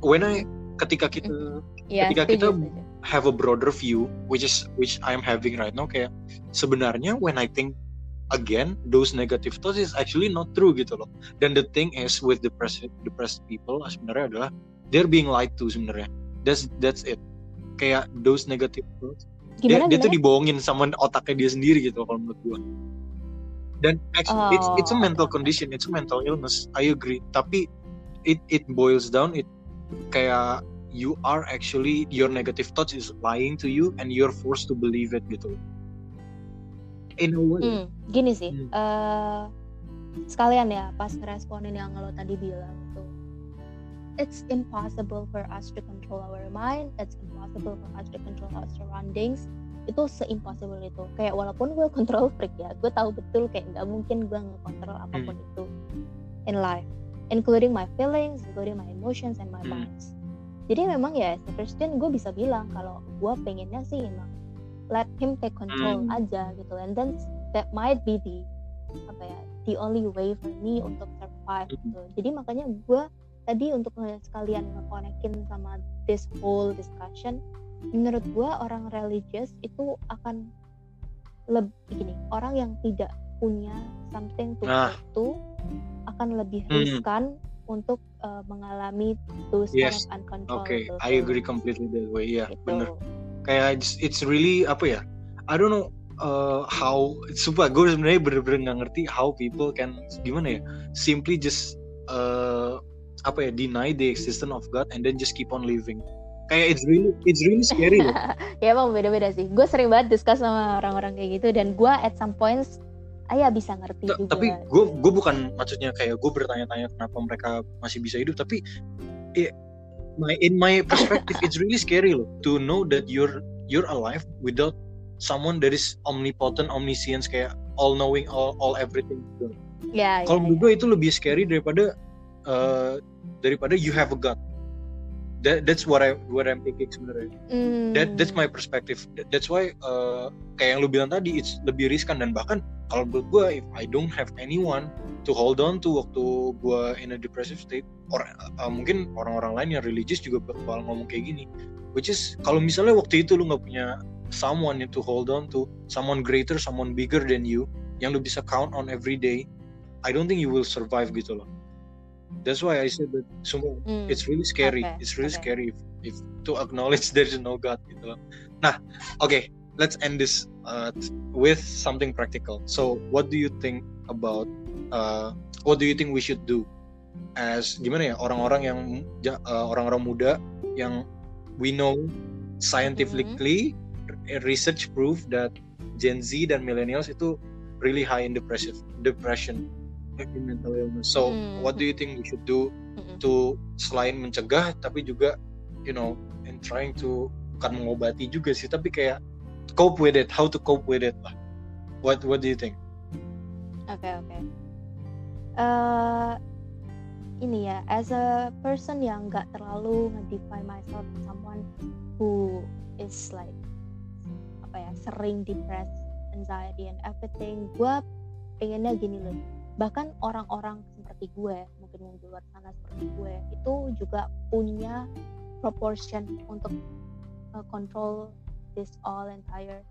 when I ketika kita Iya, ketika setuju, kita setuju. have a broader view which is which I'm having right now kayak sebenarnya when I think again those negative thoughts is actually not true gitu loh. Dan the thing is with depressed depressed people sebenarnya adalah they're being lied to sebenarnya. That's that's it. Kayak those negative thoughts gimana, dia, dia tuh dibohongin sama otaknya dia sendiri gitu kalau menurut gue dan actually, it's it's a Oh, mental condition it's a mental illness. I agree. Tapi it it boils down it kayak you are actually your negative thoughts is lying to you and you're forced to believe it gitu. In a way. Hmm, gini sih, Hmm. eh, sekalian ya pas ngeresponin yang lo tadi bilang itu, it's impossible for us to control our mind, it's impossible for us to control our surroundings. Itu se-impossible itu. Kayak walaupun gue control freak ya, gue tahu betul kayak nggak mungkin gue ngekontrol apa pun Hmm. itu in life, including my feelings, including my emotions and my Hmm. minds. Jadi memang ya, as a Christian gue bisa bilang kalau gue pengennya sih emang let him take control Hmm. aja gitu and then that might be the apa ya the only way for me untuk survive Hmm. gitu jadi makanya gue tadi untuk sekalian ngekonekin sama this whole discussion menurut gue orang religious itu akan lebih gini orang yang tidak punya something to Nah. to akan lebih Hmm. riskan untuk uh, mengalami those Yes. kind of oke uncontrollable I agree completely that way ya gitu. bener kayak it's, it's really apa ya I don't know uh, how sumpah gue sebenarnya bener-bener nggak ngerti how people can gimana ya simply just uh, apa ya deny the existence of God and then just keep on living kayak it's really it's really scary loh ya emang beda-beda sih gue sering banget discuss sama orang-orang kayak gitu dan gue at some points ayah bisa ngerti Ta- juga tapi gue gue bukan maksudnya kayak gue bertanya-tanya kenapa mereka masih bisa hidup tapi i- my in my perspective it's really scary loh to know that you're you're alive without someone that is omnipotent omniscient kayak all knowing all all everything gitu. ya, ya, kalau ya. menurut gue itu lebih scary daripada uh, daripada you have a god that that's what I what I'm thinking sebenarnya. Hmm. that that's my perspective. That- that's why uh, kayak yang lu bilang tadi it's lebih riskan. Dan bahkan kalau menurut gue if I don't have anyone to hold on to waktu gue in a depressive state or uh, mungkin orang-orang lain yang religious juga bakal ngomong kayak gini. Which is kalau misalnya waktu itu lu nggak punya someone to hold on to someone greater someone bigger than you yang lu bisa count on every day I don't think you will survive gitu loh that's why I said that semua Hmm. it's really scary. Oke, It's really oke. scary if, if to acknowledge there is no God gitu loh. Nah, oke, let's end this uh, with something practical. So, what do you think about uh, what do you think we should do as gimana ya orang-orang yang uh, orang-orang muda yang we know scientifically r- research proof that Gen Z dan millennials itu really high in depressive depression in mental illness. So, Hmm. what do you think we should do Mm-mm. to selain mencegah tapi juga you know in trying to bukan mengobati juga sih tapi kayak cope with it how to cope with it lah what what do you think Oke oke. Eh, ini ya, as a person yang nggak terlalu ngedefine myself as someone who is like apa ya sering depressed, anxiety and everything. Gue pengennya gini loh. Bahkan orang-orang seperti gue, mungkin yang di luar sana seperti gue, itu juga punya proportion untuk uh, control this all entire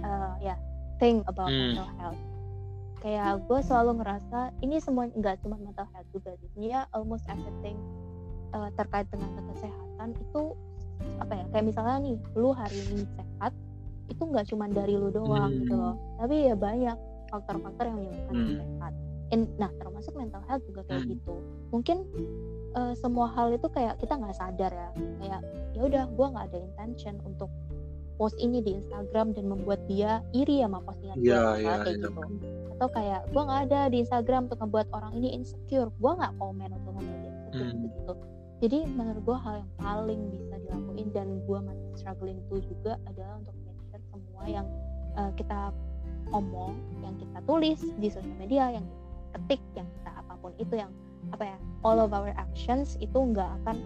uh, ya thing about Hmm. mental health kayak gue selalu ngerasa ini semua nggak cuma mental health juga sih sebenarnya almost everything uh, terkait dengan kesehatan itu apa ya kayak misalnya nih lu hari ini sehat itu nggak cuma dari lu doang Hmm. gitu loh tapi ya banyak faktor-faktor yang menyebabkan Hmm. sehat In- nah termasuk mental health juga kayak Hmm. gitu mungkin uh, semua hal itu kayak kita nggak sadar ya kayak ya udah gue nggak ada intention untuk post ini di Instagram dan membuat dia iri sama postingan gue Iya, misalnya iya, kayak iya. gitu atau kayak gue nggak ada di Instagram untuk membuat orang ini insecure gue nggak komen untuk membuat dia insecure Hmm. gitu jadi menurut gue hal yang paling bisa dilakuin dan gue masih struggling itu juga adalah untuk make sure semua yang uh, kita omong yang kita tulis di sosial media yang kita ketik yang kita apa pun itu yang apa ya all of our actions itu nggak akan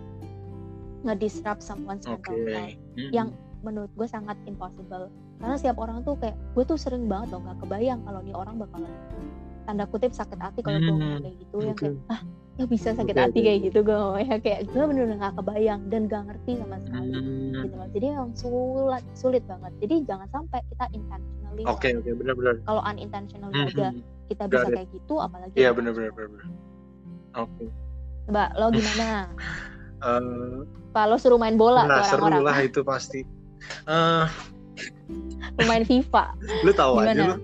ngedisrupt someone's mental health Hmm. yang menurut gue sangat impossible. Karena setiap orang tuh kayak gue tuh sering banget loh nggak kebayang kalau nih orang bakalan tanda kutip sakit hati kalau gue ngomong Hmm, kayak gitu yang oke. kayak ah lo bisa sakit Oke, hati oke, kayak gitu gue ngomongnya. Kayak gue bener-bener nggak kebayang dan gak ngerti sama sekali Hmm, gitu loh. Jadi memang sulit sulit banget. Jadi jangan sampai kita intentionally oke oke. Benar-benar kalau unintentionally Hmm, aja hmm. Kita bisa kayak gitu apalagi iya benar-benar intentional. benar-benar oke. Coba lo gimana? Eh, Pak lo suruh main bola nah seru orang-orang? lah itu pasti. Eh, pemain FIFA? lu tahu Gimana? aja lu.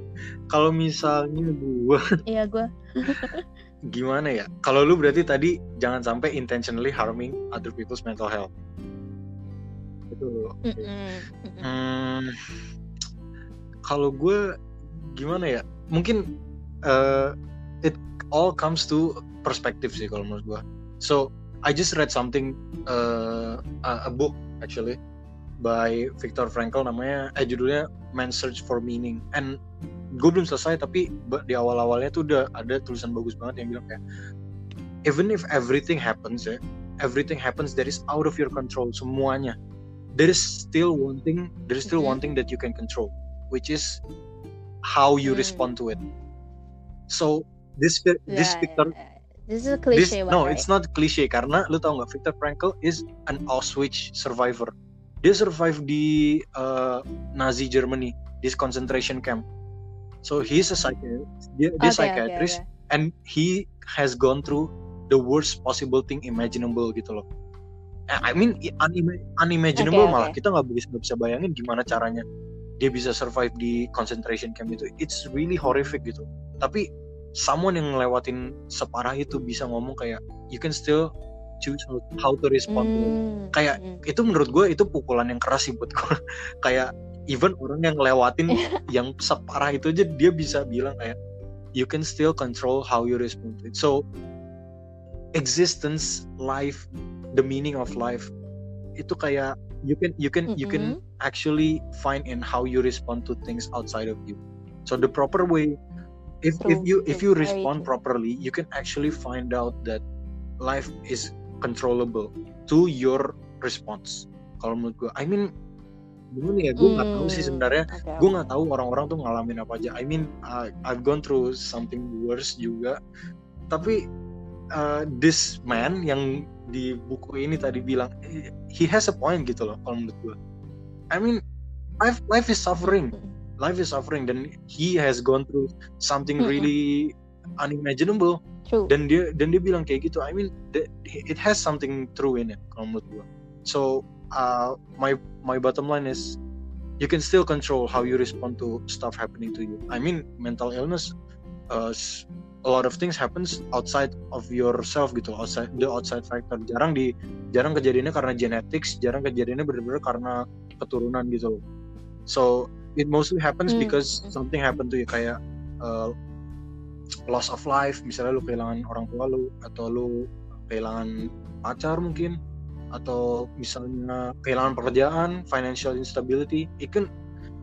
Kalau misalnya gua iya gue gimana ya? Kalau lu berarti tadi jangan sampai intentionally harming other people's mental health. Itu Hmm, kalau gue gimana ya? Mungkin uh, it all comes to perspective sih kalau menurut gue. So I just read something uh, a, a book actually by Viktor Frankl namanya eh judulnya Man's Search for Meaning and gue belum selesai tapi di awal-awalnya tuh udah ada tulisan bagus banget yang bilang kayak even if everything happens ya everything happens that is out of your control semuanya there is still one thing there is still Mhm. one thing that you can control which is how you Hmm. respond to it so this this Yeah, Viktor yeah, yeah. This is a this cliche, no but it's not cliche karena lu tau nggak Viktor Frankl is an Auschwitz survivor dia survive di uh, Nazi Germany di concentration camp so he's a psychiatrist dia, oke, psychiatrist oke. and he has gone through the worst possible thing imaginable gitu loh. I mean unima- unimaginable Oke, malah kita nggak bisa nggak bisa bayangin gimana caranya dia bisa survive di concentration camp itu. It's really horrific gitu. Tapi someone yang ngelewatin separah itu bisa ngomong kayak you can still choose how, to respond to it. Hmm, Kayak hmm. Itu menurut gue itu pukulan yang keras sih buat gue. kayak even orang yang ngelewatin yang separah itu aja dia bisa bilang kayak you can still control how you respond to it. So existence, life, the meaning of life itu kayak you can you can you can actually find in how you respond to things outside of you. So the proper way if if you if you respond properly, you can actually find out that life is controllable to your response. Kalau menurut gue, I mean gimana ya? Gue nggak tahu sih Hmm, sebenarnya oke, gue nggak tahu orang-orang tuh ngalamin apa aja. I mean, I, I've gone through something worse juga. Tapi uh, this man yang di buku ini tadi bilang, he has a point gitu loh kalau menurut gue. I mean, life life is suffering, Hmm, life is suffering, dan he has gone through something Mm-mm. really unimaginable. True. Dan dia dan dia bilang kayak gitu. I mean, the- it has something true in it kalau menurut gue. So uh, my my bottom line is you can still control how you respond to stuff happening to you. I mean, mental illness, uh, a lot of things happens outside of yourself gitu, outside the outside factor. Jarang di jarang kejadiannya karena genetics, jarang kejadiannya benar-benar karena keturunan gitu. So it mostly happens Hmm. because something happened to you kayak uh, loss of life, misalnya lu kehilangan orang tua lu atau lu kehilangan pacar mungkin atau misalnya kehilangan pekerjaan, financial instability, it can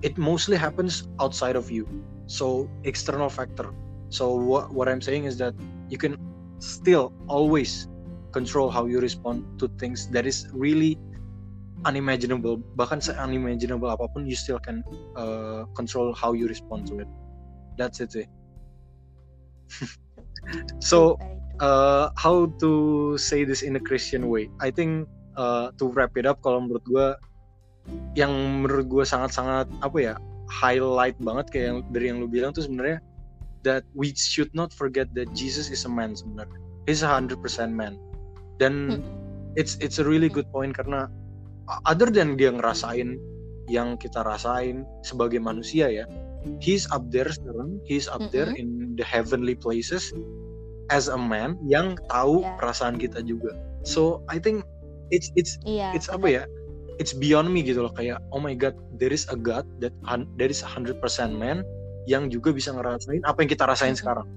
it mostly happens outside of you. So external factor. So what what I'm saying is that you can still always control how you respond to things that is really unimaginable. Bahkan se-unimaginable apa pun, you still can uh, control how you respond to it. That's it. sih. so uh, how to say this in a Christian way? I think uh, to wrap it up, kalau menurut gue, yang menurut gue sangat-sangat apa ya highlight banget kayak yang, dari yang lu bilang tuh sebenarnya that we should not forget that Jesus is a man sebenarnya. He's a 100% man. Dan Hmm. it's it's a really good point karena other than dia ngerasain yang kita rasain sebagai manusia ya, he's up there sekarang, he's up there in the heavenly places as a man yang tahu Yeah. perasaan kita juga. So I think it's it's Iya. it's apa ya? It's beyond me gitu loh kayak oh my god, there is a God that there is a 100% man yang juga bisa ngerasain apa yang kita rasain Mhm. sekarang.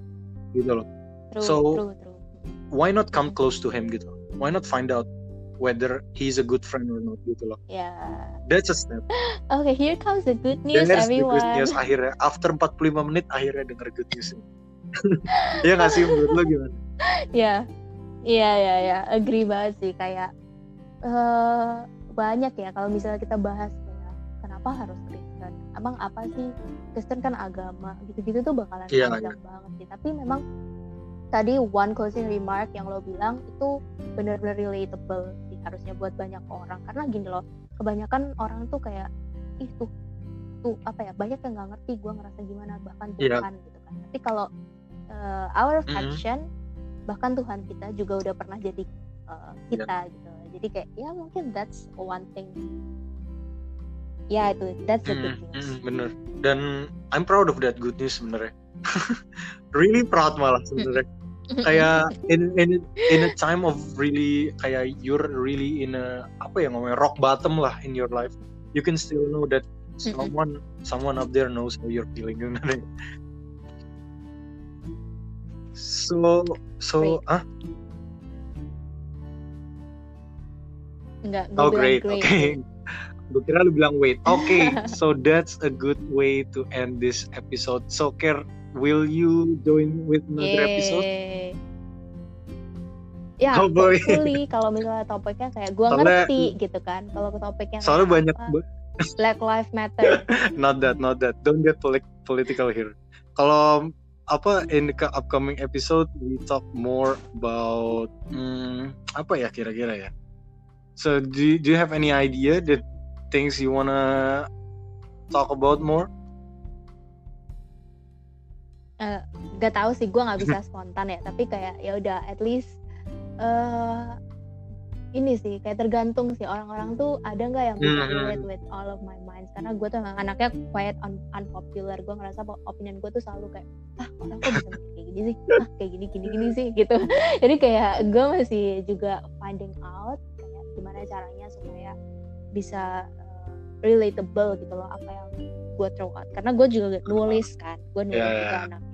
Gitu loh. True, So, true, true. Why not come close to him gitu? Why not find out whether he's a good friend or not gitu loh. Yeah. That's a step. Okay, here comes the good news, There's the everyone. good news akhirnya after 45 menit akhirnya denger good news. ya nggak sih menurut lo gimana? Ya, iya, iya, iya, agree banget sih kayak eh banyak ya kalau misalnya kita bahas kayak kenapa harus Kristen? Emang apa sih Kristen kan agama gitu-gitu tuh bakalan Iya, panjang banget sih. Tapi memang tadi one closing remark yang lo bilang itu benar-benar relatable harusnya buat banyak orang. Karena gini loh kebanyakan orang tuh kayak ih tuh tuh apa ya banyak yang nggak ngerti gue ngerasa gimana bahkan Iya. Tuhan gitu kan. Tapi kalau uh, our action bahkan Tuhan kita juga udah pernah jadi uh, kita gitu. Jadi kayak ya mungkin that's one thing. Ya itu that's a good Mm, news. mm, bener. Dan I'm proud of that good news sebenarnya. Really proud malah sebenarnya kayak in in in a time of really kayak you're really in a apa ya ngomongnya rock bottom lah in your life. You can still know that someone someone up there knows how you're feeling sebenarnya. so so Great. ah Enggak, gue oh great. great. okay. Gue kira lu bilang wait. Okay so that's a good way to end this episode. So Ker will you join with another episode Yeay. Ya, Oh, hopefully kalau misalnya topiknya kayak gue ngerti gitu kan. Kalau topiknya soalnya banyak apa, Black Lives Matter. not that not that don't get polit- political here kalau apa in the upcoming episode we talk more about hmm, apa ya kira-kira ya so do you, do you have any idea that things you wanna talk about more Gak tahu sih, gue nggak bisa spontan ya. Tapi kayak ya udah, at least eh ini sih kayak tergantung sih orang-orang tuh ada nggak yang bisa Mhm. relate with all of my minds karena gue tuh emang anaknya quiet un unpopular gue ngerasa opinion gue tuh selalu kayak ah orang kok bisa kayak gini sih ah kayak gini gini gini sih gitu jadi kayak gue masih juga finding out kayak gimana caranya supaya bisa eh, relatable gitu loh apa yang gue throw out karena gue juga nulis kan gue nulis Yeah, juga yeah. anaknya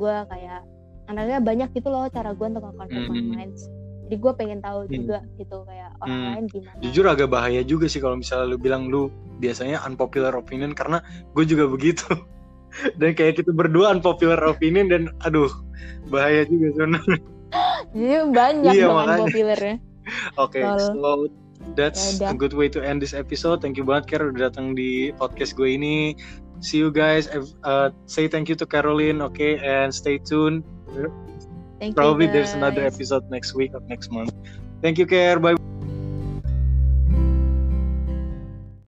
gue kayak anaknya banyak gitu loh cara gue untuk my Mhm. minds jadi gue pengen tahu Hmm. juga gitu kayak orang Hmm. lain gimana jujur agak bahaya juga sih kalau misalnya lu bilang lu biasanya unpopular opinion karena gue juga begitu dan kayak kita berdua unpopular opinion dan aduh bahaya juga sebenarnya jadi banyak Iya, dong unpopularnya Oke, Lol. so that's Yaudah. a good way to end this episode. Thank you banget Ker udah datang di podcast gue ini. See you guys. Uh, say thank you to Caroline, okay, and stay tuned. thank Probably you there's another episode next week or next month. Thank you, Ker. Bye.